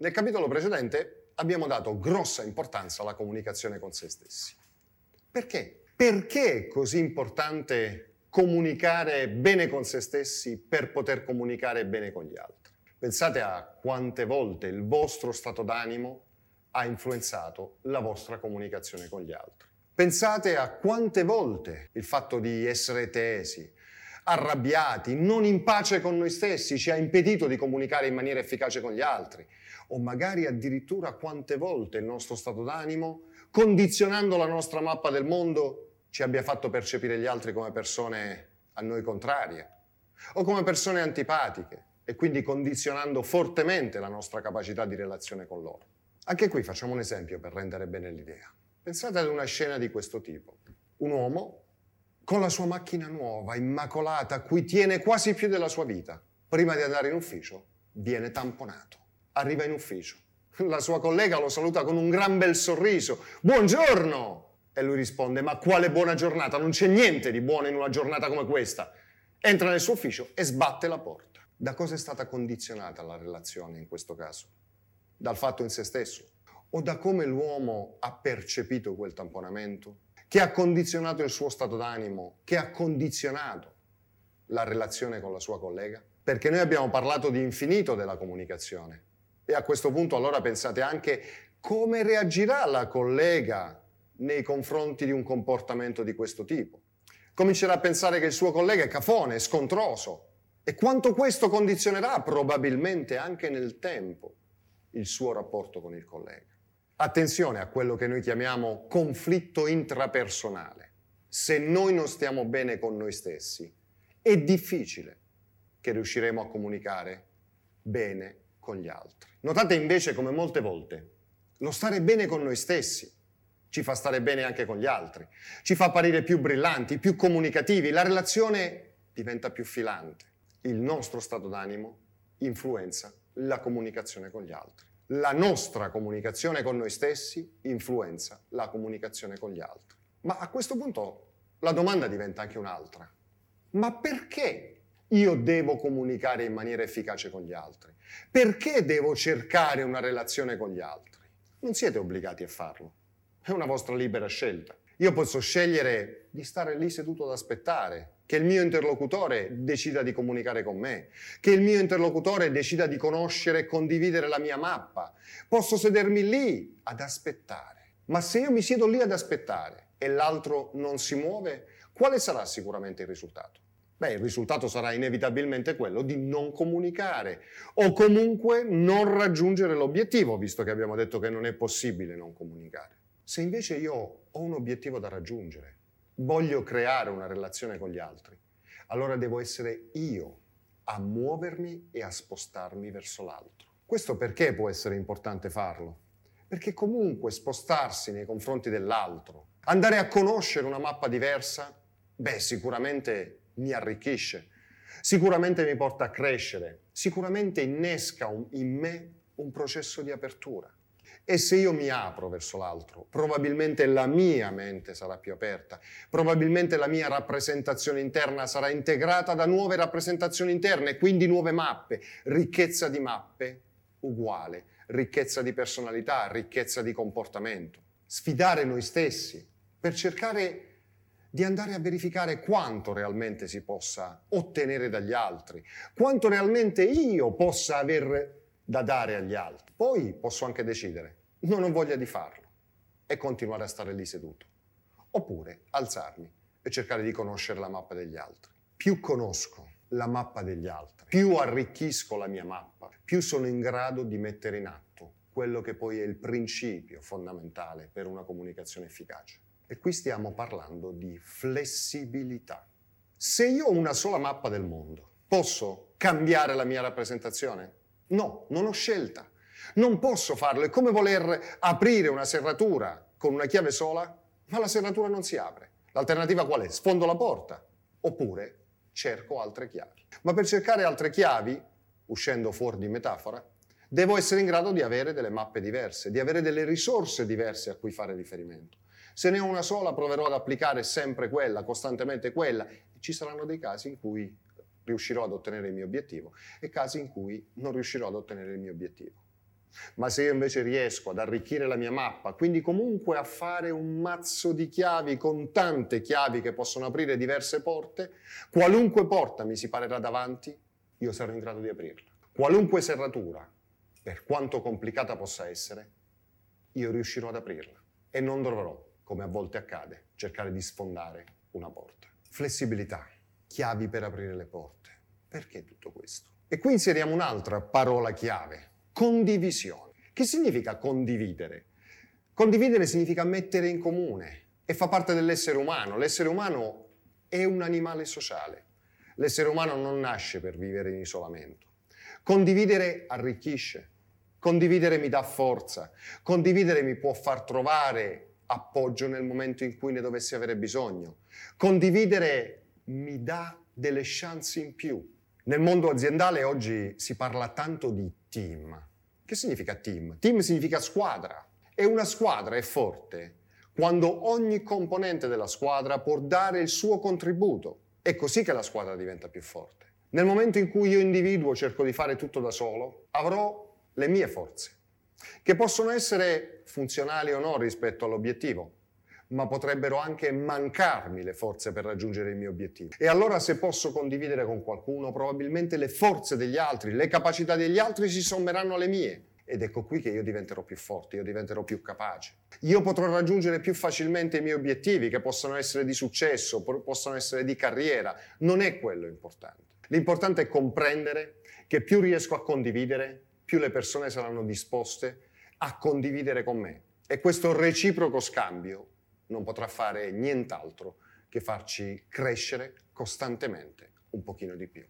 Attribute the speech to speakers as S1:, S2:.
S1: Nel capitolo precedente abbiamo dato grossa importanza alla comunicazione con se stessi. Perché? Perché è così importante comunicare bene con se stessi per poter comunicare bene con gli altri? Pensate a quante volte il vostro stato d'animo ha influenzato la vostra comunicazione con gli altri. Pensate a quante volte il fatto di essere tesi, arrabbiati, non in pace con noi stessi ci ha impedito di comunicare in maniera efficace con gli altri o magari addirittura quante volte il nostro stato d'animo, condizionando la nostra mappa del mondo, ci abbia fatto percepire gli altri come persone a noi contrarie o come persone antipatiche e quindi condizionando fortemente la nostra capacità di relazione con loro. Anche qui facciamo un esempio per rendere bene l'idea. Pensate ad una scena di questo tipo. Un uomo con la sua macchina nuova, immacolata, a cui tiene quasi più della sua vita, prima di andare in ufficio, viene tamponato arriva in ufficio. La sua collega lo saluta con un gran bel sorriso. Buongiorno! E lui risponde, ma quale buona giornata? Non c'è niente di buono in una giornata come questa. Entra nel suo ufficio e sbatte la porta. Da cosa è stata condizionata la relazione in questo caso? Dal fatto in se stesso? O da come l'uomo ha percepito quel tamponamento? Che ha condizionato il suo stato d'animo? Che ha condizionato la relazione con la sua collega? Perché noi abbiamo parlato di infinito della comunicazione e a questo punto allora pensate anche come reagirà la collega nei confronti di un comportamento di questo tipo. Comincerà a pensare che il suo collega è cafone, scontroso e quanto questo condizionerà probabilmente anche nel tempo il suo rapporto con il collega. Attenzione a quello che noi chiamiamo conflitto intrapersonale. Se noi non stiamo bene con noi stessi, è difficile che riusciremo a comunicare bene con gli altri. Notate invece come molte volte lo stare bene con noi stessi ci fa stare bene anche con gli altri, ci fa apparire più brillanti, più comunicativi, la relazione diventa più filante. Il nostro stato d'animo influenza la comunicazione con gli altri. La nostra comunicazione con noi stessi influenza la comunicazione con gli altri. Ma a questo punto la domanda diventa anche un'altra. Ma perché io devo comunicare in maniera efficace con gli altri? Perché devo cercare una relazione con gli altri? Non siete obbligati a farlo, è una vostra libera scelta. Io posso scegliere di stare lì seduto ad aspettare che il mio interlocutore decida di comunicare con me, che il mio interlocutore decida di conoscere e condividere la mia mappa. Posso sedermi lì ad aspettare. Ma se io mi siedo lì ad aspettare e l'altro non si muove, quale sarà sicuramente il risultato? Beh, il risultato sarà inevitabilmente quello di non comunicare o comunque non raggiungere l'obiettivo, visto che abbiamo detto che non è possibile non comunicare. Se invece io ho un obiettivo da raggiungere, voglio creare una relazione con gli altri, allora devo essere io a muovermi e a spostarmi verso l'altro. Questo perché può essere importante farlo? Perché comunque spostarsi nei confronti dell'altro, andare a conoscere una mappa diversa, beh, sicuramente mi arricchisce, sicuramente mi porta a crescere, sicuramente innesca in me un processo di apertura. E se io mi apro verso l'altro, probabilmente la mia mente sarà più aperta, probabilmente la mia rappresentazione interna sarà integrata da nuove rappresentazioni interne, quindi nuove mappe, ricchezza di mappe uguale, ricchezza di personalità, ricchezza di comportamento. Sfidare noi stessi per cercare di andare a verificare quanto realmente si possa ottenere dagli altri, quanto realmente io possa aver da dare agli altri. Poi posso anche decidere, non ho voglia di farlo e continuare a stare lì seduto. Oppure alzarmi e cercare di conoscere la mappa degli altri. Più conosco la mappa degli altri, più arricchisco la mia mappa, più sono in grado di mettere in atto quello che poi è il principio fondamentale per una comunicazione efficace e qui stiamo parlando di flessibilità. Se io ho una sola mappa del mondo, posso cambiare la mia rappresentazione? No, non ho scelta. Non posso farlo. È come voler aprire una serratura con una chiave sola, ma la serratura non si apre. L'alternativa qual è? Sfondo la porta. Oppure cerco altre chiavi. Ma per cercare altre chiavi, uscendo fuori di metafora, devo essere in grado di avere delle mappe diverse, di avere delle risorse diverse a cui fare riferimento. Se ne ho una sola proverò ad applicare sempre quella, costantemente quella. Ci saranno dei casi in cui riuscirò ad ottenere il mio obiettivo e casi in cui non riuscirò ad ottenere il mio obiettivo. Ma se io invece riesco ad arricchire la mia mappa, quindi comunque a fare un mazzo di chiavi con tante chiavi che possono aprire diverse porte, qualunque porta mi si parerà davanti, io sarò in grado di aprirla. Qualunque serratura, per quanto complicata possa essere, io riuscirò ad aprirla e non dovrò, come a volte accade, cercare di sfondare una porta. Flessibilità, chiavi per aprire le porte. Perché tutto questo? E qui inseriamo un'altra parola chiave, condivisione. Che significa condividere? Condividere significa mettere in comune e fa parte dell'essere umano. L'essere umano è un animale sociale. L'essere umano non nasce per vivere in isolamento. Condividere arricchisce, condividere mi dà forza, condividere mi può far trovare appoggio nel momento in cui ne dovessi avere bisogno. Condividere mi dà delle chance in più. Nel mondo aziendale oggi si parla tanto di team. Che significa team? Team significa squadra. E una squadra è forte quando ogni componente della squadra può dare il suo contributo. È così che la squadra diventa più forte. Nel momento in cui io individuo cerco di fare tutto da solo, avrò le mie forze, che possono essere funzionali o no rispetto all'obiettivo, ma potrebbero anche mancarmi le forze per raggiungere il mio obiettivo. E allora se posso condividere con qualcuno, probabilmente le forze degli altri, le capacità degli altri si sommeranno alle mie. Ed ecco qui che io diventerò più forte, io diventerò più capace. Io potrò raggiungere più facilmente i miei obiettivi, che possono essere di successo, possono essere di carriera. Non è quello importante. L'importante è comprendere che più riesco a condividere, più le persone saranno disposte a condividere con me. E questo reciproco scambio non potrà fare nient'altro che farci crescere costantemente un pochino di più.